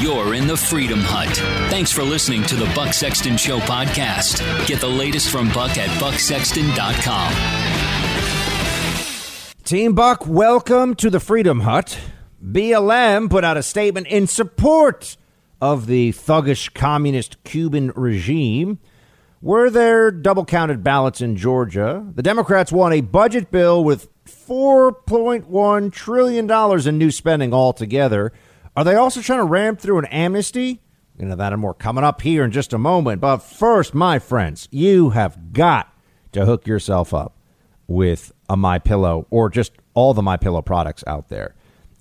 You're in the Freedom Hut. Thanks for listening to the Buck Sexton Show podcast. Get the latest from Buck at bucksexton.com. Team Buck, welcome to the Freedom Hut. BLM put out a statement in support of the thuggish communist Cuban regime. Were there double counted ballots in Georgia? The Democrats won a budget bill with $4.1 trillion in new spending altogether. Are they also trying to ram through an amnesty? You know, that and more coming up here in just a moment. But first, my friends, you have got to hook yourself up with a My Pillow or just all the My Pillow products out there.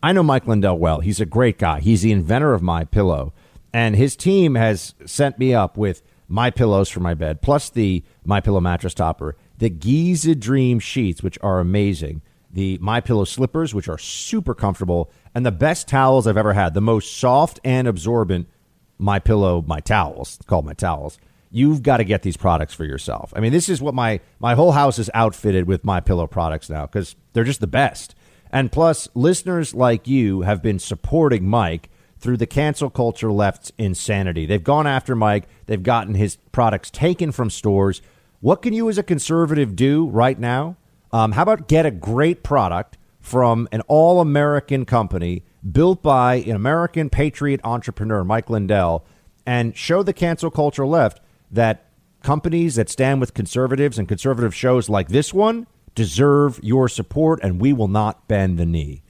I know Mike Lindell well. He's a great guy. He's the inventor of My Pillow, and his team has sent me up with my pillows for my bed, plus the My Pillow mattress topper, the Giza Dream sheets, which are amazing, the My Pillow slippers, which are super comfortable, and the best towels I've ever had, the most soft and absorbent My Pillow, my towels, called my towels. You've got to get these products for yourself. I mean, this is what my my whole house is outfitted with My Pillow products now because they're just the best. And plus, listeners like you have been supporting Mike through the cancel culture left's insanity. They've gone after Mike, they've gotten his products taken from stores. What can you as a conservative do right now? Um, how about get a great product from an all American company built by an American patriot entrepreneur, Mike Lindell, and show the cancel culture left that companies that stand with conservatives and conservative shows like this one deserve your support, and we will not bend the knee.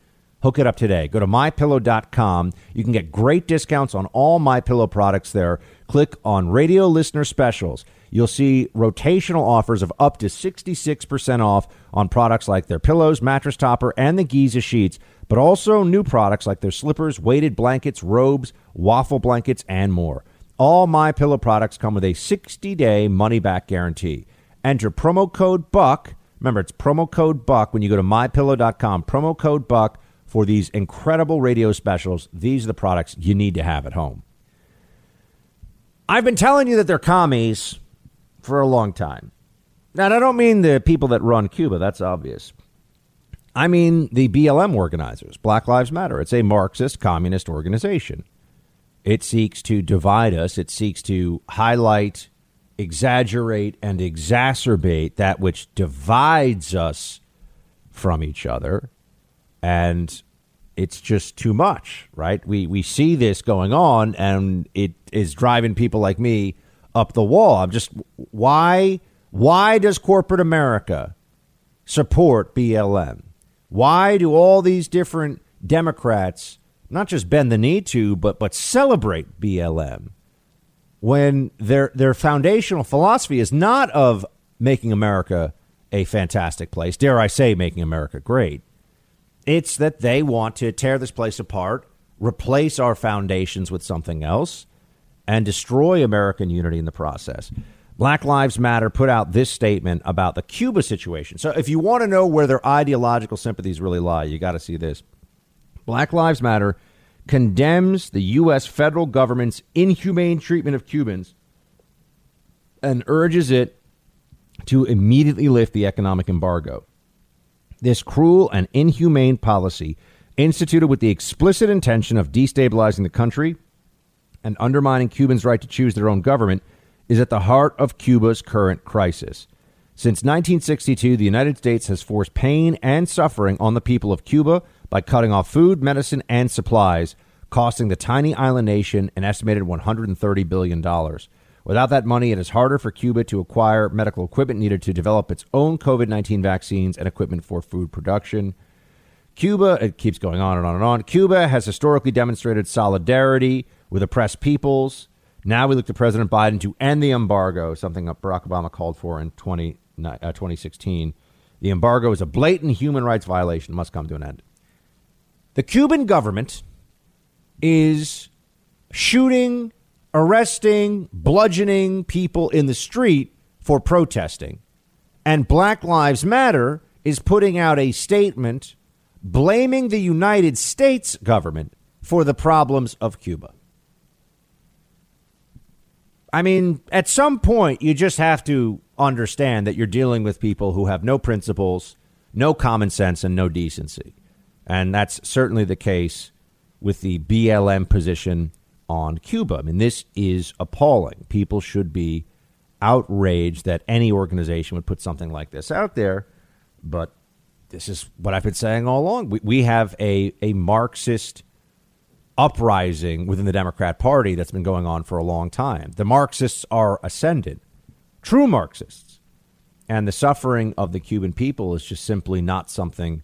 Hook it up today. Go to mypillow.com. You can get great discounts on all my pillow products there. Click on radio listener specials. You'll see rotational offers of up to 66% off on products like their pillows, mattress topper, and the Giza sheets, but also new products like their slippers, weighted blankets, robes, waffle blankets, and more. All my pillow products come with a 60-day money-back guarantee. Enter promo code BUCK. Remember, it's promo code BUCK when you go to mypillow.com. Promo code BUCK for these incredible radio specials. These are the products you need to have at home. I've been telling you that they're commies for a long time. Now, I don't mean the people that run Cuba, that's obvious. I mean the BLM organizers, Black Lives Matter. It's a Marxist communist organization. It seeks to divide us, it seeks to highlight, exaggerate, and exacerbate that which divides us from each other. And it's just too much, right? We we see this going on, and it is driving people like me up the wall. I'm just why why does corporate America support BLM? Why do all these different Democrats not just bend the knee to, but but celebrate BLM when their their foundational philosophy is not of making America a fantastic place, dare I say, making America great it's that they want to tear this place apart, replace our foundations with something else, and destroy American unity in the process. Black Lives Matter put out this statement about the Cuba situation. So if you want to know where their ideological sympathies really lie, you got to see this. Black Lives Matter condemns the U.S. federal government's inhumane treatment of Cubans and urges it to immediately lift the economic embargo. This cruel and inhumane policy, instituted with the explicit intention of destabilizing the country and undermining Cubans' right to choose their own government, is at the heart of Cuba's current crisis. Since 1962, the United States has forced pain and suffering on the people of Cuba by cutting off food, medicine, and supplies, costing the tiny island nation an estimated $130 billion. Without that money, it is harder for Cuba to acquire medical equipment needed to develop its own COVID 19 vaccines and equipment for food production. Cuba, it keeps going on and on and on. Cuba has historically demonstrated solidarity with oppressed peoples. Now we look to President Biden to end the embargo, something Barack Obama called for in 20, uh, 2016. The embargo is a blatant human rights violation, must come to an end. The Cuban government is shooting arresting, bludgeoning people in the street for protesting. And Black Lives Matter is putting out a statement blaming the United States government for the problems of Cuba. I mean, at some point, you just have to understand that you're dealing with people who have no principles, no common sense, and no decency. And that's certainly the case with the BLM position on Cuba. I mean, this is appalling. People should be outraged that any organization would put something like this out there. But this is what I've been saying all along. We, we have a, a Marxist uprising within the Democrat Party that's been going on for a long time. The Marxists are ascendant, true Marxists. And the suffering of the Cuban people is just simply not something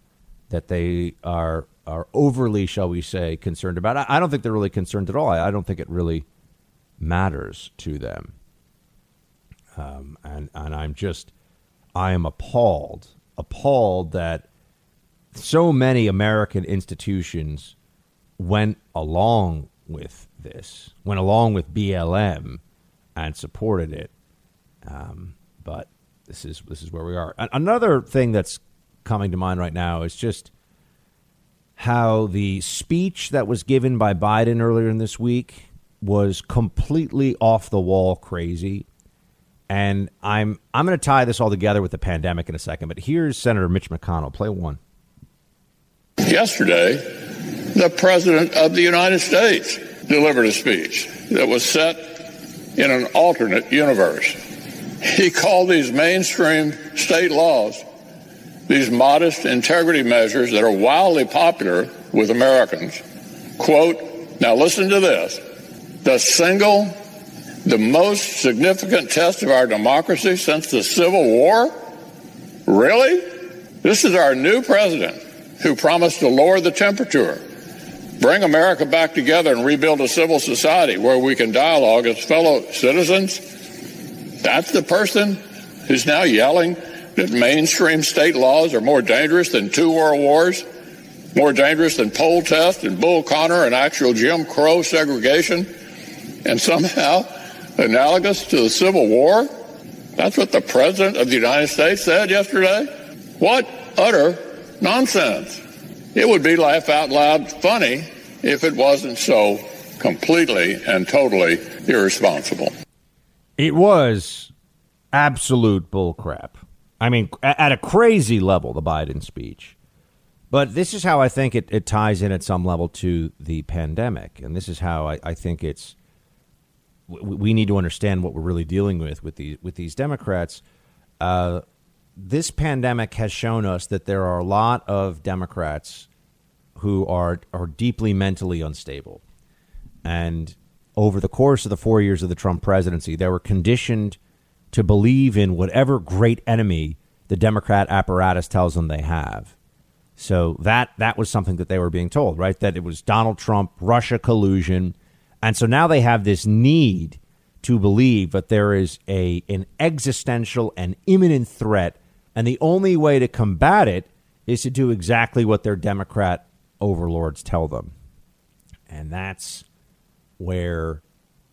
that they are are overly, shall we say, concerned about. I, I don't think they're really concerned at all. I, I, don't think it really matters to them. Um, and and I'm just, I am appalled, appalled that so many American institutions went along with this, went along with BLM, and supported it. Um, but this is this is where we are. Another thing that's coming to mind right now is just how the speech that was given by Biden earlier in this week was completely off the wall crazy. And I'm I'm going to tie this all together with the pandemic in a second, but here's Senator Mitch McConnell. Play one. Yesterday, the President of the United States delivered a speech that was set in an alternate universe. He called these mainstream state laws these modest integrity measures that are wildly popular with Americans. Quote, now listen to this. The single, the most significant test of our democracy since the Civil War? Really? This is our new president who promised to lower the temperature, bring America back together and rebuild a civil society where we can dialogue as fellow citizens. That's the person who's now yelling that mainstream state laws are more dangerous than two world wars, more dangerous than poll test and Bull Connor and actual Jim Crow segregation, and somehow analogous to the Civil War? That's what the President of the United States said yesterday? What utter nonsense. It would be laugh out loud funny if it wasn't so completely and totally irresponsible. It was absolute bullcrap. I mean, at a crazy level, the Biden speech. But this is how I think it, it ties in at some level to the pandemic. And this is how I, I think it's we need to understand what we're really dealing with with these with these Democrats. Uh, this pandemic has shown us that there are a lot of Democrats who are are deeply mentally unstable, and over the course of the four years of the Trump presidency, they were conditioned to believe in whatever great enemy the Democrat apparatus tells them they have. So that that was something that they were being told, right? That it was Donald Trump, Russia collusion, and so now they have this need to believe that there is a an existential and imminent threat, and the only way to combat it is to do exactly what their Democrat overlords tell them, and that's where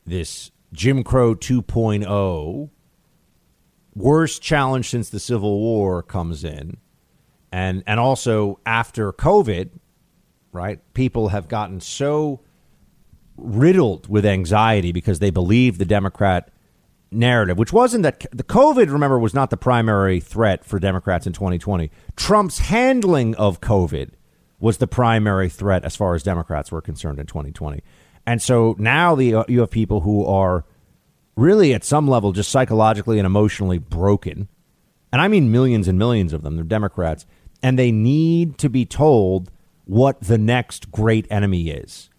this Jim Crow 2.0 worst challenge since the Civil War comes in, and and also after COVID, right? People have gotten so riddled with anxiety because they believe the Democrat narrative, which wasn't that the COVID, remember, was not the primary threat for Democrats in 2020. Trump's handling of COVID was the primary threat as far as Democrats were concerned in 2020. And so now the, uh, you have people who are really at some level just psychologically and emotionally broken. And I mean millions and millions of them. They're Democrats. And they need to be told what the next great enemy is.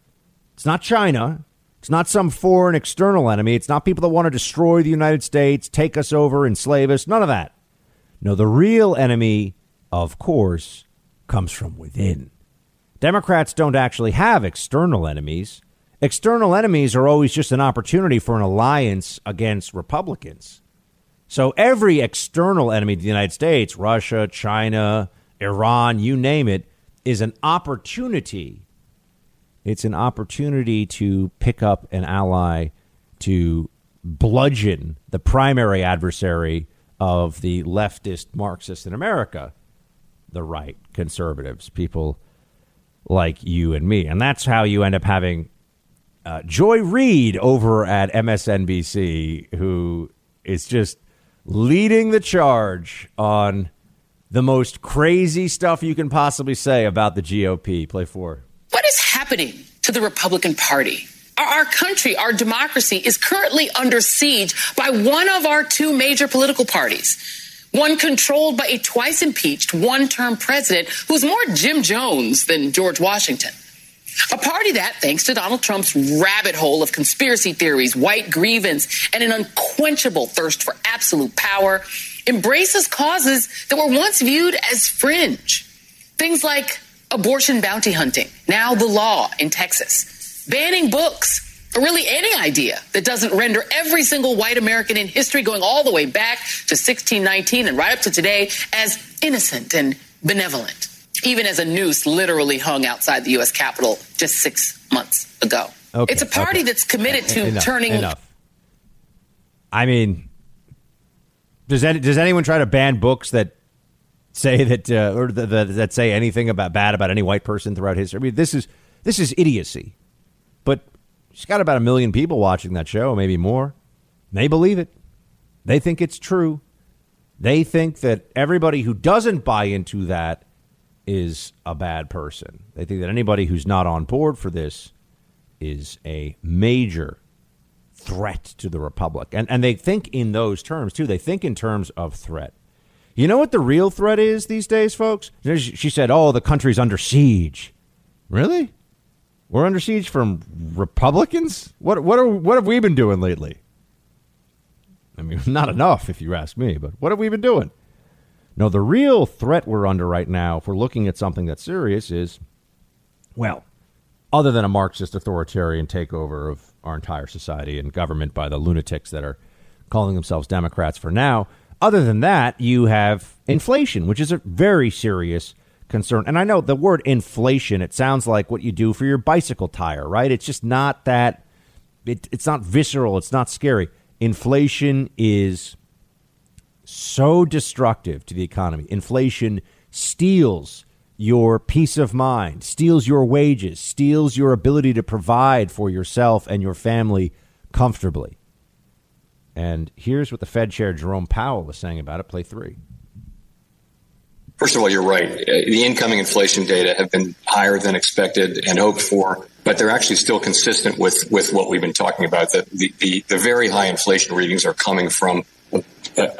It's not China. It's not some foreign external enemy. It's not people that want to destroy the United States, take us over, enslave us. None of that. No, the real enemy, of course, comes from within. Democrats don't actually have external enemies. External enemies are always just an opportunity for an alliance against Republicans. So every external enemy to the United States, Russia, China, Iran, you name it, is an opportunity. It's an opportunity to pick up an ally to bludgeon the primary adversary of the leftist Marxists in America, the right conservatives, people like you and me. And that's how you end up having uh, Joy Reid over at MSNBC, who is just leading the charge on the most crazy stuff you can possibly say about the GOP. Play four. What is happening to the Republican Party? Our, country, our democracy is currently under siege by one of our two major political parties. One controlled by a twice impeached one term president who's more Jim Jones than George Washington. A party that, thanks to Donald Trump's rabbit hole of conspiracy theories, white grievance, and an unquenchable thirst for absolute power, embraces causes that were once viewed as fringe. Things like abortion bounty hunting, now the law in Texas, banning books, or really any idea that doesn't render every single white American in history going all the way back to 1619 and right up to today as innocent and benevolent, even as a noose literally hung outside the U.S. Capitol just six months ago. Okay, it's a party okay. that's committed to enough, turning. Enough. I mean, does that, does anyone try to ban books that say that uh, or the, the, that say anything about bad about any white person throughout history? I mean, this is this is idiocy. But she's got about a million people watching that show, maybe more. They believe it. They think it's true. They think that everybody who doesn't buy into that is a bad person. They think that anybody who's not on board for this is a major threat to the republic. And and they think in those terms too. They think in terms of threat. You know what the real threat is these days, folks? She said, "Oh, the country's under siege." Really? We're under siege from Republicans? What what are what have we been doing lately? I mean, not enough if you ask me, but what have we been doing? No, the real threat we're under right now, if we're looking at something that's serious, is well, other than a Marxist authoritarian takeover of our entire society and government by the lunatics that are calling themselves Democrats for now, other than that, you have inflation, which is a very serious concern. And I know the word inflation, it sounds like what you do for your bicycle tire, right? It's just not that, it, it's not visceral, it's not scary. Inflation is so destructive to the economy. Inflation steals your peace of mind, steals your wages, steals your ability to provide for yourself and your family comfortably. And here's what the Fed Chair Jerome Powell was saying about it. Play three. First of all, you're right. Uh, the incoming inflation data have been higher than expected and hoped for, but they're actually still consistent with, with what we've been talking about. The, the, the, the very high inflation readings are coming from a,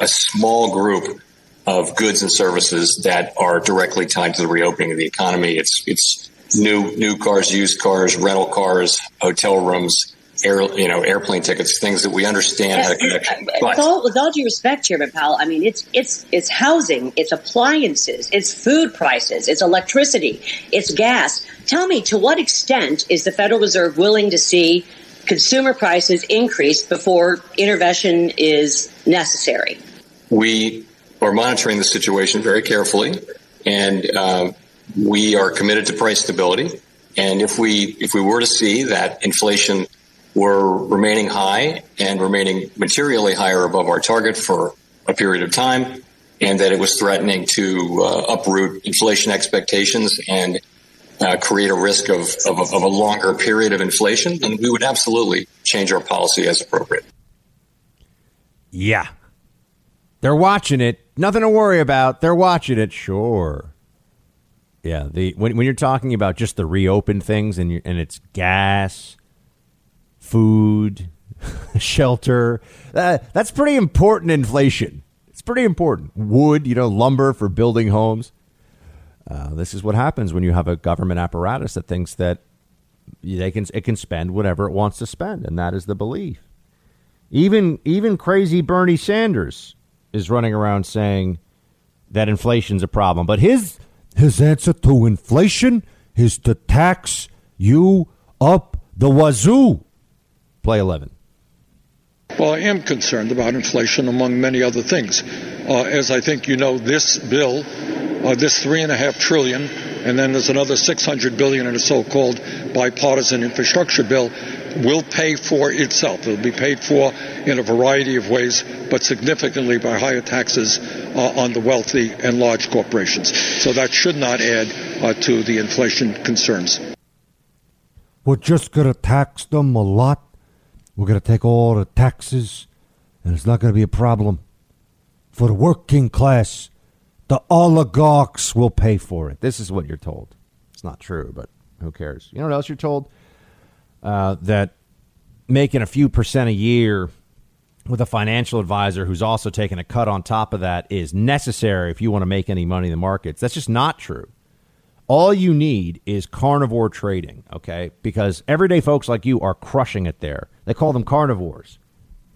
a small group of goods and services that are directly tied to the reopening of the economy. It's, it's new, new cars, used cars, rental cars, hotel rooms, air, you know, airplane tickets, things that we understand how to connect. With all, with all due respect, Chairman Powell, I mean, it's it's it's housing, it's appliances, it's food prices, it's electricity, it's gas. Tell me, to what extent is the Federal Reserve willing to see consumer prices increase before intervention is necessary? We are monitoring the situation very carefully, and uh, we are committed to price stability. And if we if we were to see that inflation were remaining high and remaining materially higher above our target for a period of time, and that it was threatening to uh, uproot inflation expectations and uh, create a risk of, of, of, a longer period of inflation, then we would absolutely change our policy as appropriate. Yeah. They're watching it. Nothing to worry about. They're watching it. Sure. Yeah. The when, when you're talking about just the reopen things and you, and it's gas food, shelter. Uh, that's pretty important inflation. It's pretty important. Wood, you know, lumber for building homes. Uh, this is what happens when you have a government apparatus that thinks that they can it can spend whatever it wants to spend, and that is the belief. Even even crazy Bernie Sanders is running around saying that inflation's a problem, but his his answer to inflation is to tax you up the wazoo. Play 11. Well, I am concerned about inflation, among many other things. Uh, as I think you know, this bill, uh, this three and a half trillion, and then there's another 600 billion in a so-called bipartisan infrastructure bill, will pay for itself. It'll be paid for in a variety of ways, but significantly by higher taxes uh, on the wealthy and large corporations. So that should not add uh, to the inflation concerns. We're just going to tax them a lot we're going to take all the taxes, and it's not going to be a problem. For the working class, the oligarchs will pay for it. This is what you're told. It's not true, but who cares? You know what else you're told? Uh, that making a few percent a year with a financial advisor who's also taking a cut on top of that is necessary if you want to make any money in the markets. That's just not true. All you need is carnivore trading, okay? Because everyday folks like you are crushing it there. They call them carnivores.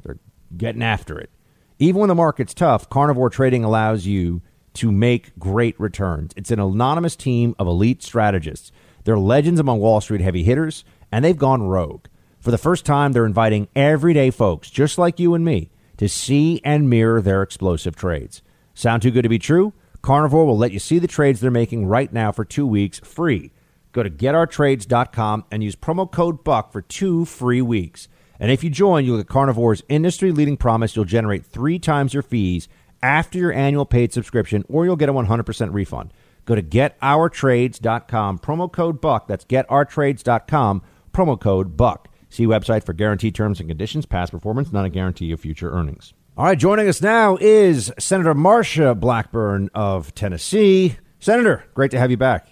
They're getting after it. Even when the market's tough, carnivore trading allows you to make great returns. It's an anonymous team of elite strategists. They're legends among Wall Street heavy hitters, and they've gone rogue. For the first time, they're inviting everyday folks, just like you and me, to see and mirror their explosive trades. Sound too good to be true? Carnivore will let you see the trades they're making right now for two weeks free. Go to getourtrades.com and use promo code BUCK for two free weeks. And if you join, you'll get Carnivore's industry leading promise you'll generate three times your fees after your annual paid subscription, or you'll get a 100% refund. Go to getourtrades.com, promo code BUCK. That's getourtrades.com, promo code BUCK. See website for guaranteed terms and conditions. Past performance, not a guarantee of future earnings. All right, joining us now is Senator Marsha Blackburn of Tennessee. Senator, great to have you back.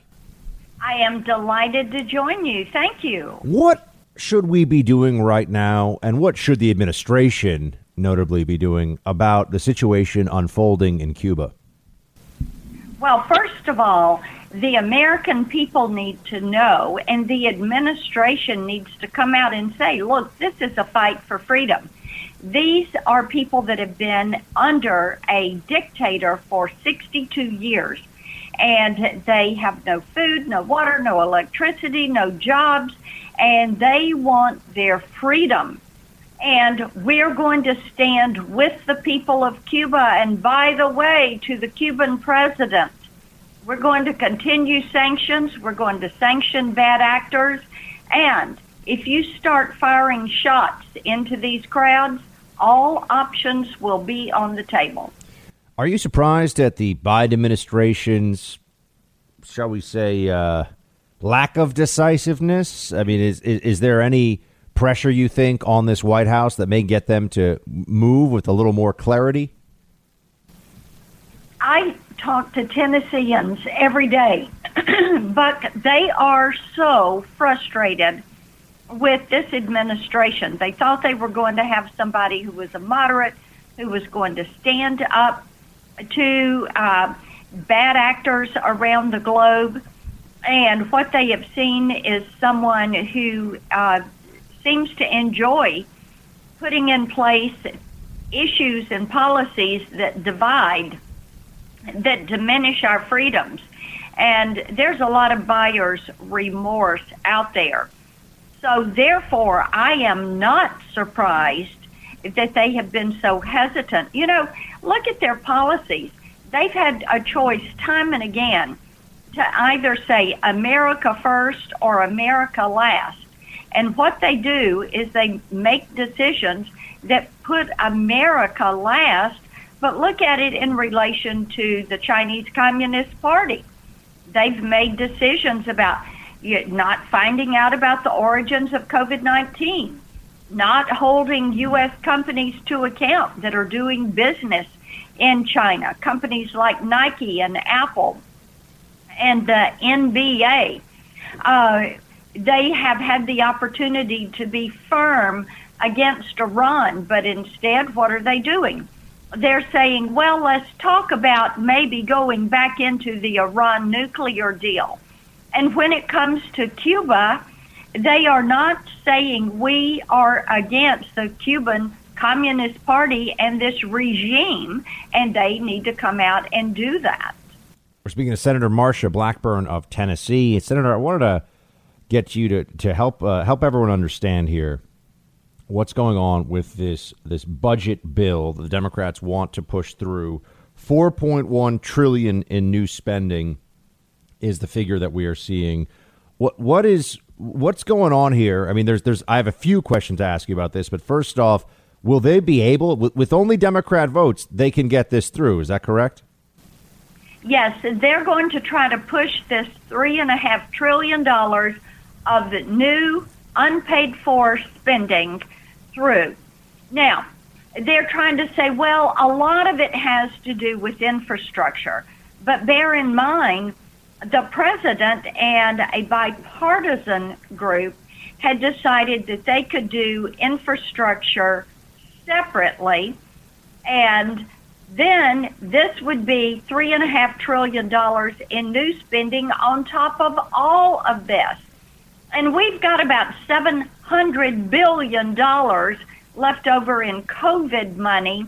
I am delighted to join you. Thank you. What should we be doing right now, and what should the administration notably be doing about the situation unfolding in Cuba? Well, first of all, the American people need to know, and the administration needs to come out and say, look, this is a fight for freedom. These are people that have been under a dictator for 62 years, and they have no food, no water, no electricity, no jobs, and they want their freedom. And we're going to stand with the people of Cuba. And by the way, to the Cuban president, we're going to continue sanctions. We're going to sanction bad actors. And if you start firing shots into these crowds, all options will be on the table. Are you surprised at the Biden administration's, shall we say, uh, lack of decisiveness? I mean, is, is, is there any pressure you think on this White House that may get them to move with a little more clarity? I talk to Tennesseans every day, but they are so frustrated with this administration. They thought they were going to have somebody who was a moderate, who was going to stand up to uh, bad actors around the globe. And what they have seen is someone who uh, seems to enjoy putting in place issues and policies that divide that diminish our freedoms. And there's a lot of buyer's remorse out there. So, therefore, I am not surprised that they have been so hesitant. You know, look at their policies. They've had a choice time and again to either say America first or America last. And what they do is they make decisions that put America last but look at it in relation to the Chinese Communist Party. They've made decisions about not finding out about the origins of COVID 19, not holding U.S. companies to account that are doing business in China, companies like Nike and Apple and the NBA. Uh, they have had the opportunity to be firm against Iran, but instead, what are they doing? they're saying, well, let's talk about maybe going back into the Iran nuclear deal. And when it comes to Cuba, they are not saying we are against the Cuban Communist Party and this regime, and they need to come out and do that. We're speaking to Senator Marsha Blackburn of Tennessee. Senator, I wanted to get you to, to help uh, help everyone understand here what's going on with this this budget bill the Democrats want to push through. 4.1 trillion in new spending is the figure that we are seeing. What what is what's going on here? I mean, there's there's I have a few questions to ask you about this, but first off, will they be able with, with only Democrat votes they can get this through? Is that correct? Yes, they're going to try to push this three and a half trillion dollars of the new unpaid for spending through. Now, they're trying to say, well, a lot of it has to do with infrastructure. But bear in mind, the president and a bipartisan group had decided that they could do infrastructure separately, and then this would be three and a half trillion dollars in new spending on top of all of this. And we've got about seven hundred billion dollars left over in COVID money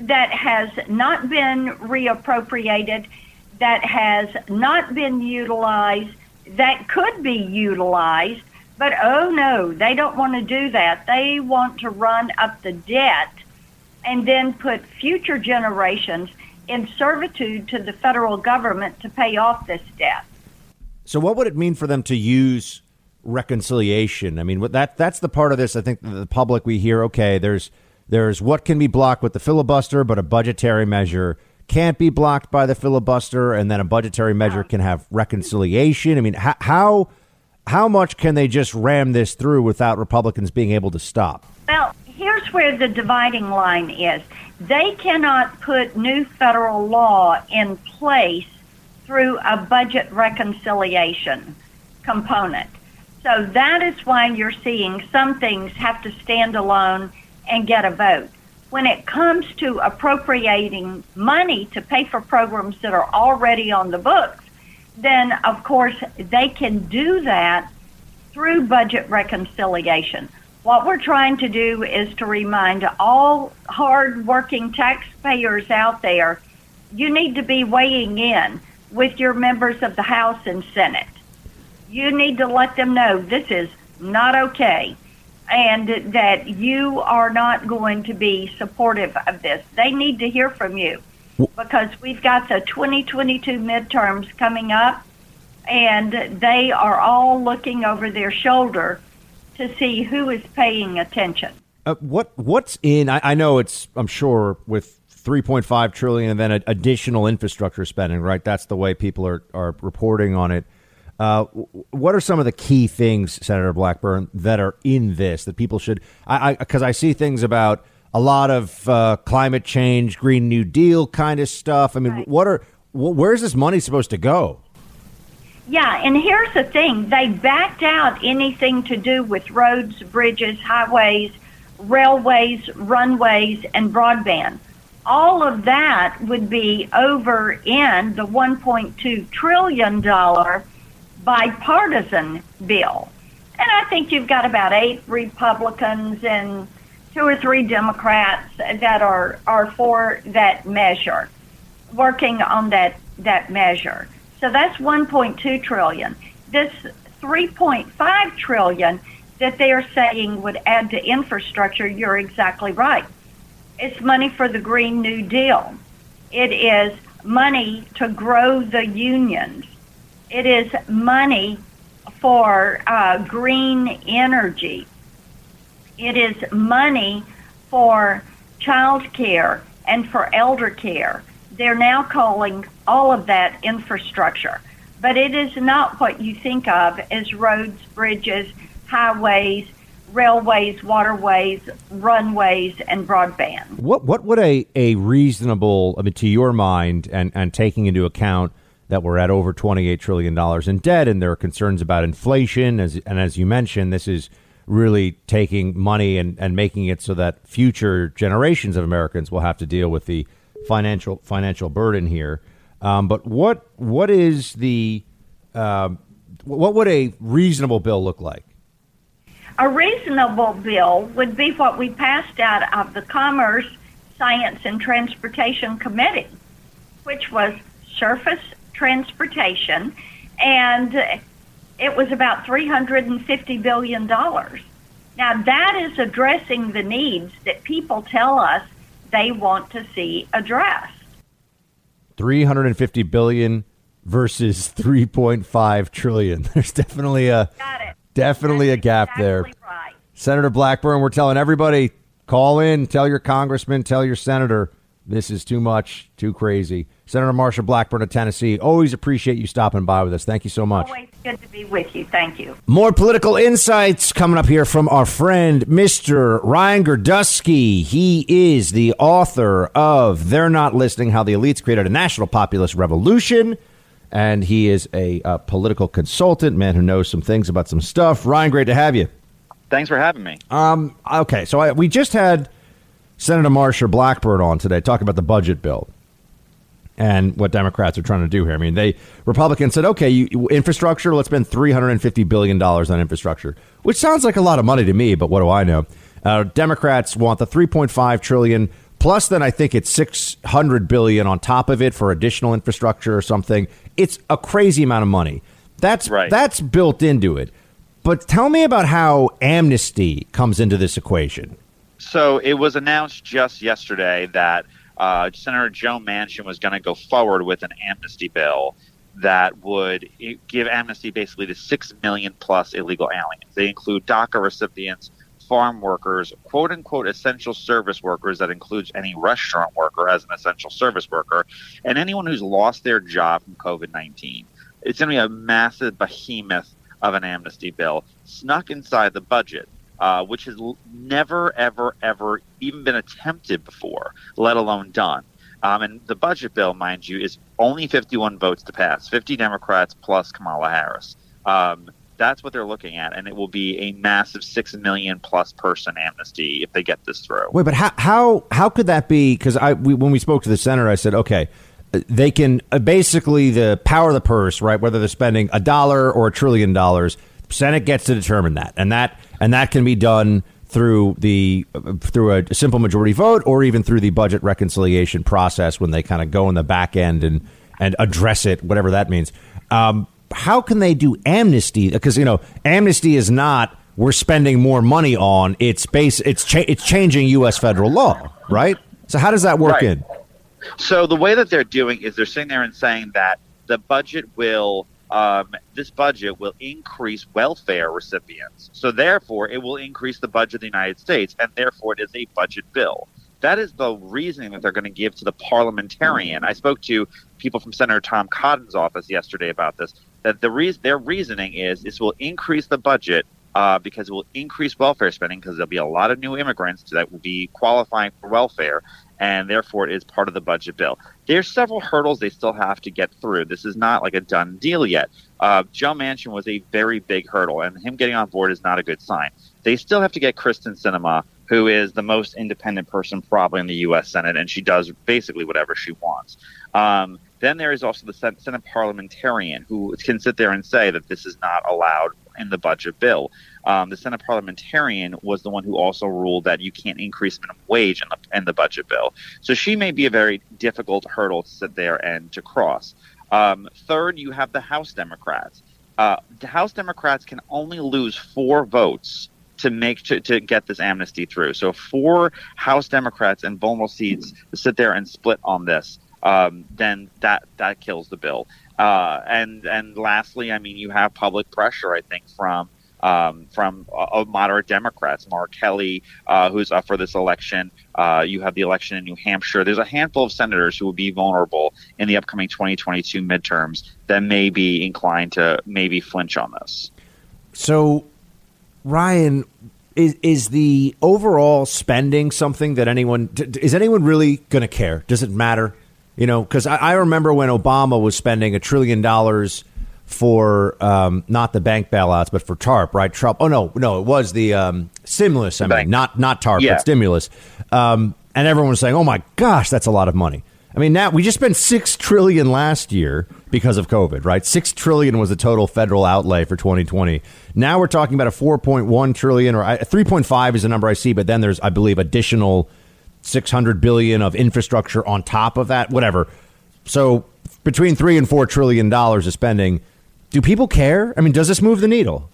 that has not been reappropriated, that has not been utilized, that could be utilized. But oh no, they don't want to do that. They want to run up the debt and then put future generations in servitude to the federal government to pay off this debt. So, what would it mean for them to use reconciliation? I mean, that that's the part of this. I think the public we hear. Okay, there's there's what can be blocked with the filibuster, but a budgetary measure can't be blocked by the filibuster, and then a budgetary measure can have reconciliation. I mean, how how, how much can they just ram this through without Republicans being able to stop? Well, here's where the dividing line is. They cannot put new federal law in place through a budget reconciliation component. So that is why you're seeing some things have to stand alone and get a vote. When it comes to appropriating money to pay for programs that are already on the books, then of course they can do that through budget reconciliation. What we're trying to do is to remind all hard-working taxpayers out there, you need to be weighing in with your members of the House and Senate. You need to let them know this is not okay and that you are not going to be supportive of this. They need to hear from you because we've got the 2022 midterms coming up, and they are all looking over their shoulder to see who is paying attention. Uh, what what's in? I, I, know it's. I'm sure with 3.5 trillion and then additional infrastructure spending. Right, that's the way people are are reporting on it. Uh, what are some of the key things, Senator Blackburn, that are in this that people should? I because I, I, see things about a lot of uh, climate change, Green New Deal kind of stuff. I mean, right. what are wh- where's this money supposed to go? Yeah, and here's the thing: they backed out anything to do with roads, bridges, highways, railways, runways, and broadband. All of that would be over in the 1.2 trillion dollar bipartisan bill. And I think you've got about eight Republicans and two or three Democrats that are, are for that measure, working on that, that measure. So that's 1.2 trillion. This 3.5 trillion that they are saying would add to infrastructure, you're exactly right. It's money for the Green New Deal. It is money to grow the unions. It is money for uh, green energy. It is money for child care and for elder care. They're now calling all of that infrastructure. But it is not what you think of as roads, bridges, highways, railways, waterways, runways, and broadband. What what would a, a reasonable, I mean, to your mind, and, and taking into account that we're at over $28 trillion in debt, and there are concerns about inflation. As, and as you mentioned, this is really taking money and, and making it so that future generations of Americans will have to deal with the financial financial burden here. Um, but what what is the uh, what would a reasonable bill look like? A reasonable bill would be what we passed out of the Commerce, Science, and Transportation Committee, which was surface transportation, and it was about $350 billion. Now, that is addressing the needs that people tell us they want to see addressed. 350 billion versus 3.5 trillion. There's definitely a definitely That's a gap exactly there. Right. Senator Blackburn, we're telling everybody call in, tell your congressman, tell your senator this is too much, too crazy. Senator Marsha Blackburn of Tennessee, always appreciate you stopping by with us. Thank you so much. Always good to be with you. Thank you. More political insights coming up here from our friend, Mr. Ryan Girdusky. He is the author of They're Not Listening How the Elites Created a National Populist Revolution. And he is a, a political consultant, man who knows some things about some stuff. Ryan, great to have you. Thanks for having me. Um, okay, so I, we just had Senator Marsha Blackburn on today talking about the budget bill and what Democrats are trying to do here. I mean, they Republicans said, okay, you, infrastructure, let's spend three hundred and fifty billion dollars on infrastructure, which sounds like a lot of money to me, but what do I know? Uh, Democrats want the three point five trillion plus. Then I think it's six hundred billion on top of it for additional infrastructure or something. It's a crazy amount of money. That's right. that's built into it. But tell me about how amnesty comes into this equation. So it was announced just yesterday that uh, Senator Joe Manchin was going to go forward with an amnesty bill that would give amnesty basically to six million plus illegal aliens. They include DACA recipients, farm workers, quote unquote essential service workers, that includes any restaurant worker as an essential service worker, and anyone who's lost their job from COVID 19. It's going to be a massive behemoth of an amnesty bill snuck inside the budget uh, which has never, ever, ever even been attempted before, let alone done. Um, and the budget bill, mind you, is only 51 votes to pass 50 Democrats plus Kamala Harris. Um, that's what they're looking at, and it will be a massive six million plus person amnesty if they get this through. Wait, but how how how could that be? Because I we, when we spoke to the senator, I said, okay, they can uh, basically the power of the purse, right? Whether they're spending a dollar or a trillion dollars, Senate gets to determine that, and that and that can be done through the through a simple majority vote or even through the budget reconciliation process when they kind of go in the back end and and address it, whatever that means. Um, how can they do amnesty? Because you know, amnesty is not we're spending more money on. It's base. It's cha- it's changing U.S. federal law, right? So how does that work right. in? So the way that they're doing is they're sitting there and saying that the budget will um, this budget will increase welfare recipients. So, therefore, it will increase the budget of the United States, and therefore, it is a budget bill. That is the reasoning that they're going to give to the parliamentarian. I spoke to people from Senator Tom Cotton's office yesterday about this. That the re- their reasoning is this will increase the budget uh, because it will increase welfare spending because there'll be a lot of new immigrants that will be qualifying for welfare, and therefore it is part of the budget bill. There's several hurdles they still have to get through. This is not like a done deal yet. Uh, Joe Manchin was a very big hurdle, and him getting on board is not a good sign. They still have to get Kyrsten Sinema, who is the most independent person probably in the U.S. Senate, and she does basically whatever she wants. Um, then there is also the Senate parliamentarian who can sit there and say that this is not allowed in the budget bill. Um, the Senate parliamentarian was the one who also ruled that you can't increase minimum wage in the, in the budget bill. So she may be a very difficult hurdle to sit there and to cross. Um, third, you have the House Democrats. Uh, the House Democrats can only lose four votes to make to, to get this amnesty through. So four House Democrats and vulnerable seats sit there and split on this, um, then that that kills the bill. Uh, and and lastly, I mean, you have public pressure. I think from um, from uh, moderate Democrats, Mark Kelly, uh, who's up for this election. Uh, you have the election in New Hampshire. There's a handful of senators who will be vulnerable in the upcoming 2022 midterms that may be inclined to maybe flinch on this. So, Ryan, is is the overall spending something that anyone is anyone really going to care? Does it matter? You know, because I, I, remember when Obama was spending a trillion dollars for um, not the bank bailouts, but for TARP, right? Trump. Oh no, no, it was the um, stimulus. I mean, not not TARP, yeah. but stimulus. Um, and everyone was saying, "Oh my gosh, that's a lot of money." I mean, now we just spent six trillion last year because of COVID, right? Six trillion was the total federal outlay for 2020. Now we're talking about a 4.1 trillion, or 3.5 is the number I see, but then there's, I believe, additional 600 billion of infrastructure on top of that, whatever. So between three and four trillion dollars of spending, do people care? I mean, does this move the needle?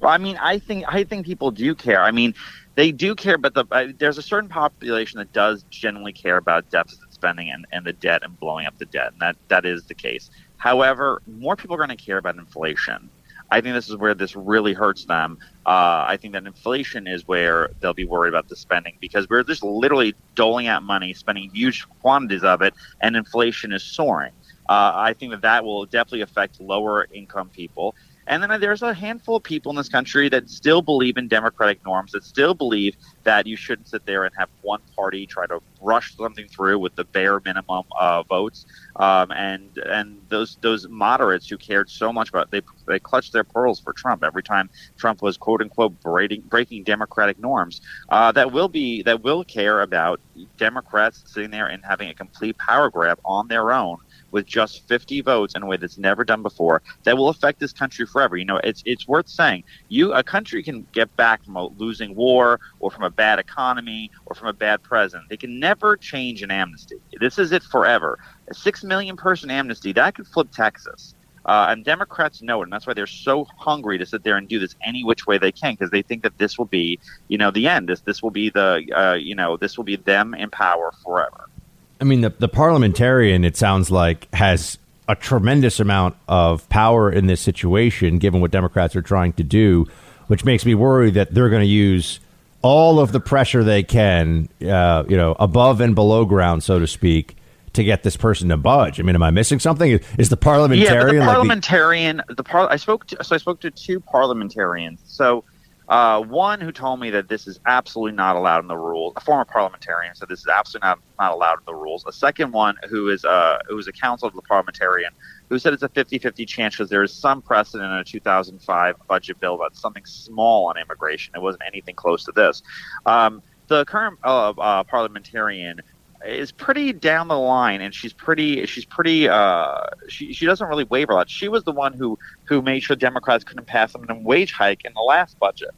Well, I mean, I think I think people do care. I mean, they do care, but the, uh, there's a certain population that does generally care about deficit spending and, and the debt and blowing up the debt, and that that is the case. However, more people are going to care about inflation. I think this is where this really hurts them. Uh, I think that inflation is where they'll be worried about the spending because we're just literally doling out money, spending huge quantities of it, and inflation is soaring. Uh, I think that that will definitely affect lower income people. And then there's a handful of people in this country that still believe in democratic norms, that still believe that you shouldn't sit there and have one party try to rush something through with the bare minimum uh, votes. Um, and and those those moderates who cared so much about they they clutched their pearls for Trump every time Trump was quote unquote breaking breaking democratic norms. Uh, that will be that will care about Democrats sitting there and having a complete power grab on their own with just 50 votes in a way that's never done before that will affect this country forever. You know, it's it's worth saying you a country can get back from a losing war or from a bad economy or from a bad president. They can never change an amnesty. This is it forever. A six million person amnesty that could flip Texas. Uh, and Democrats know it, and that's why they're so hungry to sit there and do this any which way they can, because they think that this will be, you know, the end. This this will be the, uh, you know, this will be them in power forever. I mean, the, the parliamentarian, it sounds like, has a tremendous amount of power in this situation, given what Democrats are trying to do, which makes me worry that they're going to use all of the pressure they can, uh, you know, above and below ground, so to speak, to get this person to budge. I mean, am I missing something? Is, the parliamentarian? Yeah, the parliamentarian. Like the, the par- I spoke to so I spoke to two parliamentarians. So uh, one who told me that this is absolutely not allowed in the rules. A former parliamentarian said this is absolutely not, not allowed in the rules. A second one who is uh, who is a counsel of the parliamentarian who said it's a 50-50 chance because there is some precedent in a 2005 budget bill about something small on immigration. It wasn't anything close to this. Um, the current uh, uh parliamentarian is pretty down the line and she's pretty she's pretty uh she she doesn't really waver a lot. She was the one who who made sure Democrats couldn't pass a minimum wage hike in the last budget.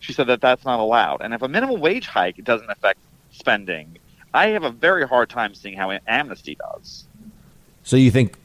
She said that that's not allowed. And if a minimum wage hike doesn't affect spending, I have a very hard time seeing how amnesty does. So you think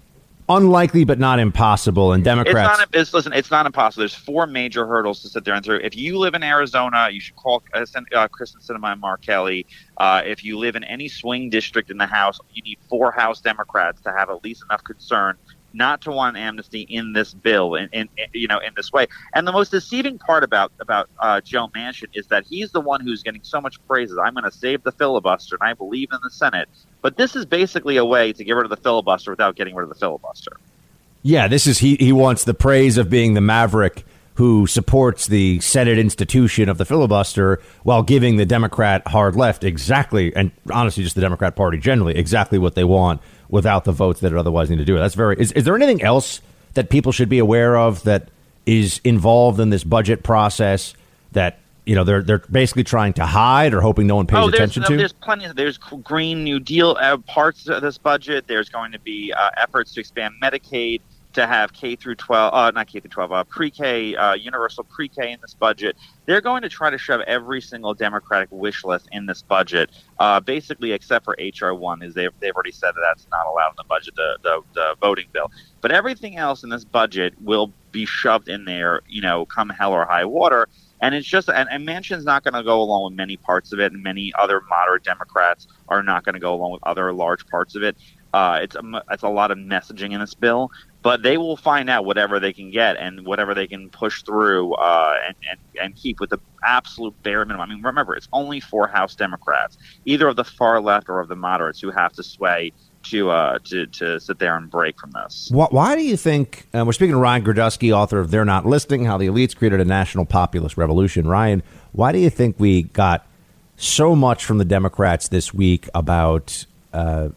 unlikely but not impossible. And Democrats, it's not. It's, listen, it's not impossible. There's four major hurdles to sit there and through. If you live in Arizona, you should call uh, uh, Kyrsten Sinema and Mark Kelly. Uh, if you live in any swing district in the House, you need four House Democrats to have at least enough concern not to want amnesty in this bill in, you know in this way. And the most deceiving part about about uh, Joe Manchin is that he's the one who's getting so much praises. I'm going to save the filibuster, and I believe in the Senate. But this is basically a way to get rid of the filibuster without getting rid of the filibuster. Yeah, this is he. He wants the praise of being the maverick who supports the Senate institution of the filibuster while giving the Democrat hard left exactly, and honestly, just the Democrat Party generally, exactly what they want without the votes that it otherwise need to do. That's very. Is, is there anything else that people should be aware of that is involved in this budget process that you know they're they're basically trying to hide or hoping no one pays oh, attention to? There's plenty. Of, there's Green New Deal uh, parts of this budget. There's going to be uh, efforts to expand Medicaid to have K through 12, uh, not K through 12, uh, pre-K, uh, universal pre-K in this budget. They're going to try to shove every single Democratic wish list in this budget, uh, basically except for HR one, is they've, they've already said that that's not allowed in the budget, the, the, the voting bill. But everything else in this budget will be shoved in there, you know, come hell or high water. And it's just, and, and Manchin's not going to go along with many parts of it, and many other moderate Democrats are not going to go along with other large parts of it. Uh, it's a, it's a lot of messaging in this bill, but they will find out whatever they can get and whatever they can push through uh, and, and, and keep with the absolute bare minimum. I mean, remember, it's only four House Democrats, either of the far left or of the moderates, who have to sway to uh, to to sit there and break from this. Why, why do you think uh, we're speaking to Ryan Girdusky, author of "They're Not Listening: How the Elites Created a National Populist Revolution"? Ryan, why do you think we got so much from the Democrats this week about uh,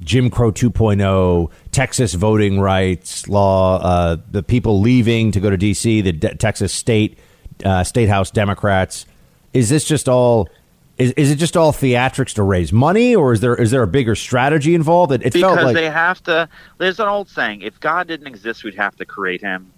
Jim Crow 2.0, Texas voting rights law, uh, the people leaving to go to D.C., the De- Texas state uh, state house Democrats. Is this just all? Is, is it just all theatrics to raise money, or is there is there a bigger strategy involved? It, it because felt like they have to. There's an old saying: if God didn't exist, we'd have to create him.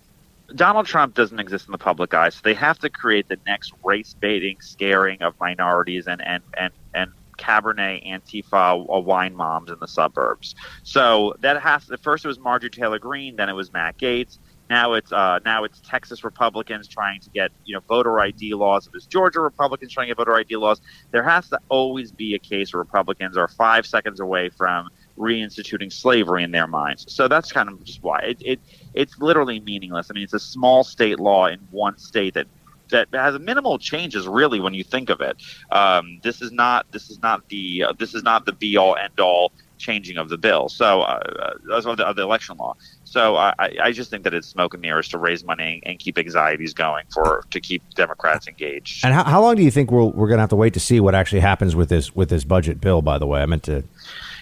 Donald Trump doesn't exist in the public eye, so they have to create the next race baiting, scaring of minorities and and and and Cabernet Antifa uh, wine moms in the suburbs. So that has at first it was Marjorie Taylor Greene, then it was Matt Gaetz. Now it's uh, now it's Texas Republicans trying to get you know voter ID laws. It was Georgia Republicans trying to get voter ID laws. There has to always be a case where Republicans are five seconds away from reinstituting slavery in their minds. So that's kind of just why it, it it's literally meaningless. I mean, it's a small state law in one state that that has minimal changes really when you think of it. Um, this is not this is not the uh, this is not the be all end all changing of the bill. So uh, of, the, of the election law. So I, I just think that it's smoke and mirrors to raise money and keep anxieties going for to keep Democrats engaged. And how, how long do you think we'll, we're going to have to wait to see what actually happens with this with this budget bill? By the way, I meant to.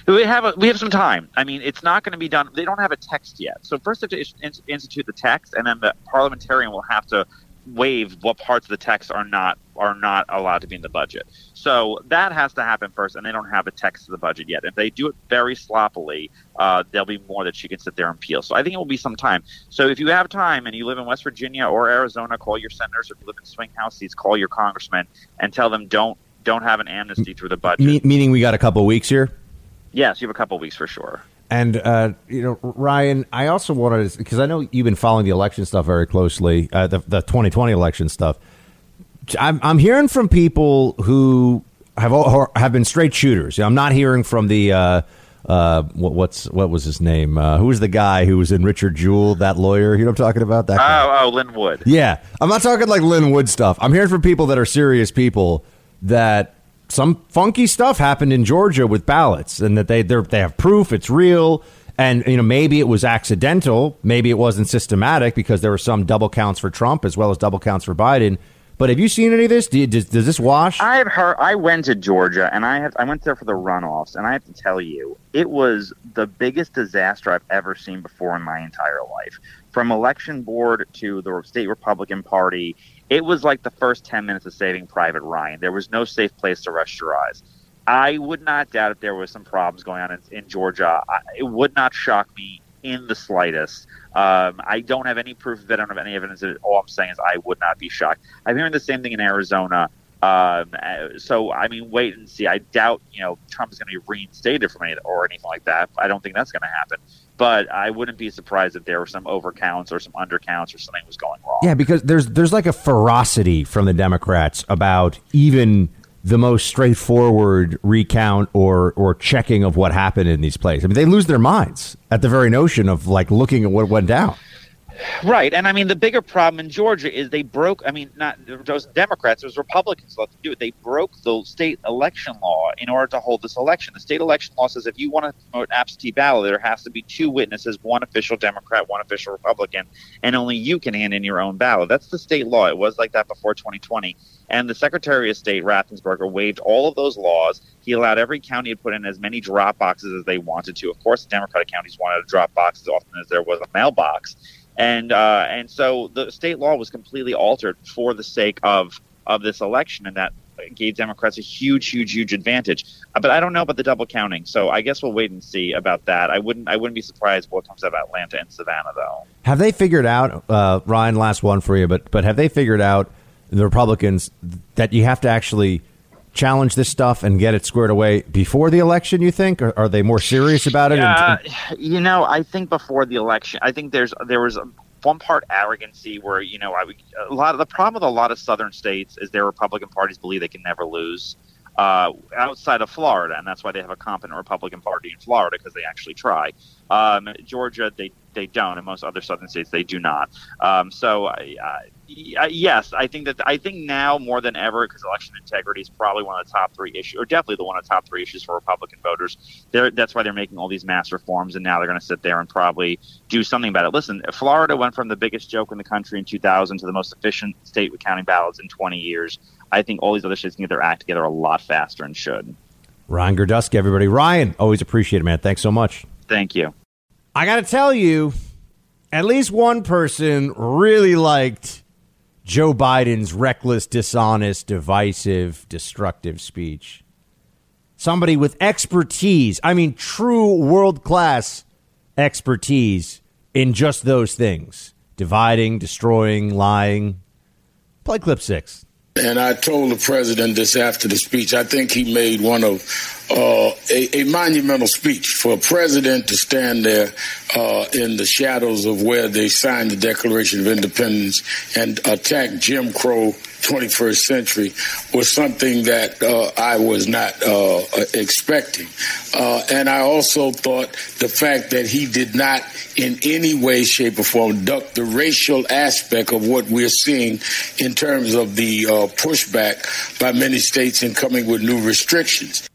We have a, we have some time. I mean, it's not going to be done. They don't have a text yet. So first, they have to institute the text, and then the parliamentarian will have to waive what parts of the text are not are not allowed to be in the budget. So that has to happen first, and they don't have a text of the budget yet. If they do it very sloppily, uh, there'll be more that she can sit there and peel. So I think it will be some time. So if you have time and you live in West Virginia or Arizona, call your senators. If you live in swing house seats, call your congressman and tell them don't don't have an amnesty through the budget. Me- meaning we got a couple weeks here. Yes, you have a couple weeks for sure. And uh, you know, Ryan, I also wanted to because I know you've been following the election stuff very closely, uh, the the 2020 election stuff. I'm, I'm hearing from people who have have been straight shooters. I'm not hearing from the uh, uh, what, what's what was his name? Uh, who was the guy who was in Richard Jewell, that lawyer? You know what I'm talking about? That guy? oh, oh, Lin Wood. Yeah, I'm not talking like Lin Wood stuff. I'm hearing from people that are serious people that some funky stuff happened in Georgia with ballots, and that they they have proof it's real. And you know maybe it was accidental, maybe it wasn't systematic because there were some double counts for Trump as well as double counts for Biden. But have you seen any of this? Do you, does, does this wash? I've heard. I went to Georgia, and I have. I went there for the runoffs, and I have to tell you, it was the biggest disaster I've ever seen before in my entire life. From election board to the state Republican Party, it was like the first 10 minutes of Saving Private Ryan. There was no safe place to rest your eyes. I would not doubt if there was some problems going on in, in Georgia. I, it would not shock me in the slightest. Um, I don't have any proof of it. I don't have any evidence of it. All I'm saying is I would not be shocked. I'm hearing the same thing in Arizona. Um, so I mean, wait and see. I doubt you know Trump is going to be reinstated from it or anything like that. I don't think that's going to happen but I wouldn't be surprised if there were some overcounts or some undercounts or something was going wrong. Yeah, because there's there's like a ferocity from the Democrats about even the most straightforward recount or or checking of what happened in these places. I mean, they lose their minds at the very notion of like looking at what went down. Right, and I mean the bigger problem in Georgia is they broke. I mean, not those Democrats, those Republicans let them do it. They broke the state election law in order to hold this election. The state election law says if you want to promote absentee ballot, there has to be two witnesses, one official Democrat, one official Republican, and only you can hand in your own ballot. That's the state law. It was like that before 2020. And the Secretary of State Raffensperger waived all of those laws. He allowed every county to put in as many drop boxes as they wanted to. Of course, the Democratic counties wanted to drop boxes as often as there was a mailbox and uh, and so the state law was completely altered for the sake of of this election, and that gave Democrats a huge, huge, huge advantage. Uh, but I don't know about the double counting, so I guess we'll wait and see about that. I wouldn't I wouldn't be surprised what comes out of Atlanta and Savannah, though. Have they figured out, uh, Ryan? Last one for you, but but have they figured out the Republicans that you have to actually challenge this stuff and get it squared away before the election? You think, or are they more serious about it? Uh, you know, I think before the election, I think there's there was one part arrogancy where you know I a lot of the problem with a lot of southern states is their Republican parties believe they can never lose. Uh, outside of Florida, and that's why they have a competent Republican Party in Florida because they actually try. Um, Georgia, they they don't, and most other southern states they do not. Um, so uh, yes, I think that I think now more than ever, because election integrity is probably one of the top three issues, or definitely the one of the top three issues for Republican voters. They're, that's why they're making all these mass reforms, and now they're going to sit there and probably do something about it. Listen, Florida went from the biggest joke in the country in 2000 to the most efficient state with counting ballots in 20 years. I think all these other states can get their act together a lot faster and should. Ryan Girdusky, everybody. Ryan, always appreciate it, man. Thanks so much. Thank you. I got to tell you, at least one person really liked Joe Biden's reckless, dishonest, divisive, destructive speech. Somebody with expertise, I mean, true world class expertise in just those things dividing, destroying, lying. Play clip six. And I told the president this after the speech. I think he made one of uh, a, a, monumental speech for a president to stand there uh, in the shadows of where they signed the Declaration of Independence and attack Jim Crow 21st century was something that uh, I was not uh, expecting. Uh, and I also thought the fact that he did not in any way, shape, or form duck the racial aspect of what we're seeing in terms of the uh, pushback by many states in coming with new restrictions.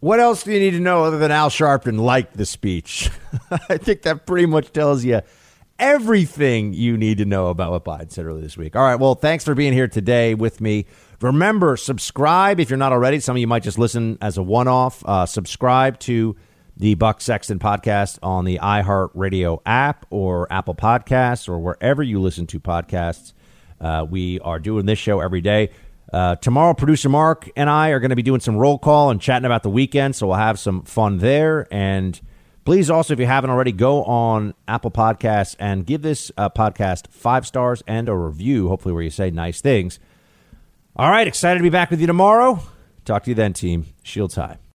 What else do you need to know other than Al Sharpton liked the speech? I think that pretty much tells you everything you need to know about what Biden said earlier this week. All right. Well, thanks for being here today with me. Remember, subscribe if you're not already. Some of you might just listen as a one off. Uh, subscribe to the Buck Sexton podcast on the iHeartRadio app or Apple Podcasts or wherever you listen to podcasts. Uh, we are doing this show every day. Uh, tomorrow, producer Mark and I are going to be doing some roll call and chatting about the weekend, so we'll have some fun there. And please also, if you haven't already, go on Apple Podcasts and give this uh, podcast five stars and a review, hopefully, where you say nice things. All right, excited to be back with you tomorrow. Talk to you then, team. Shields high.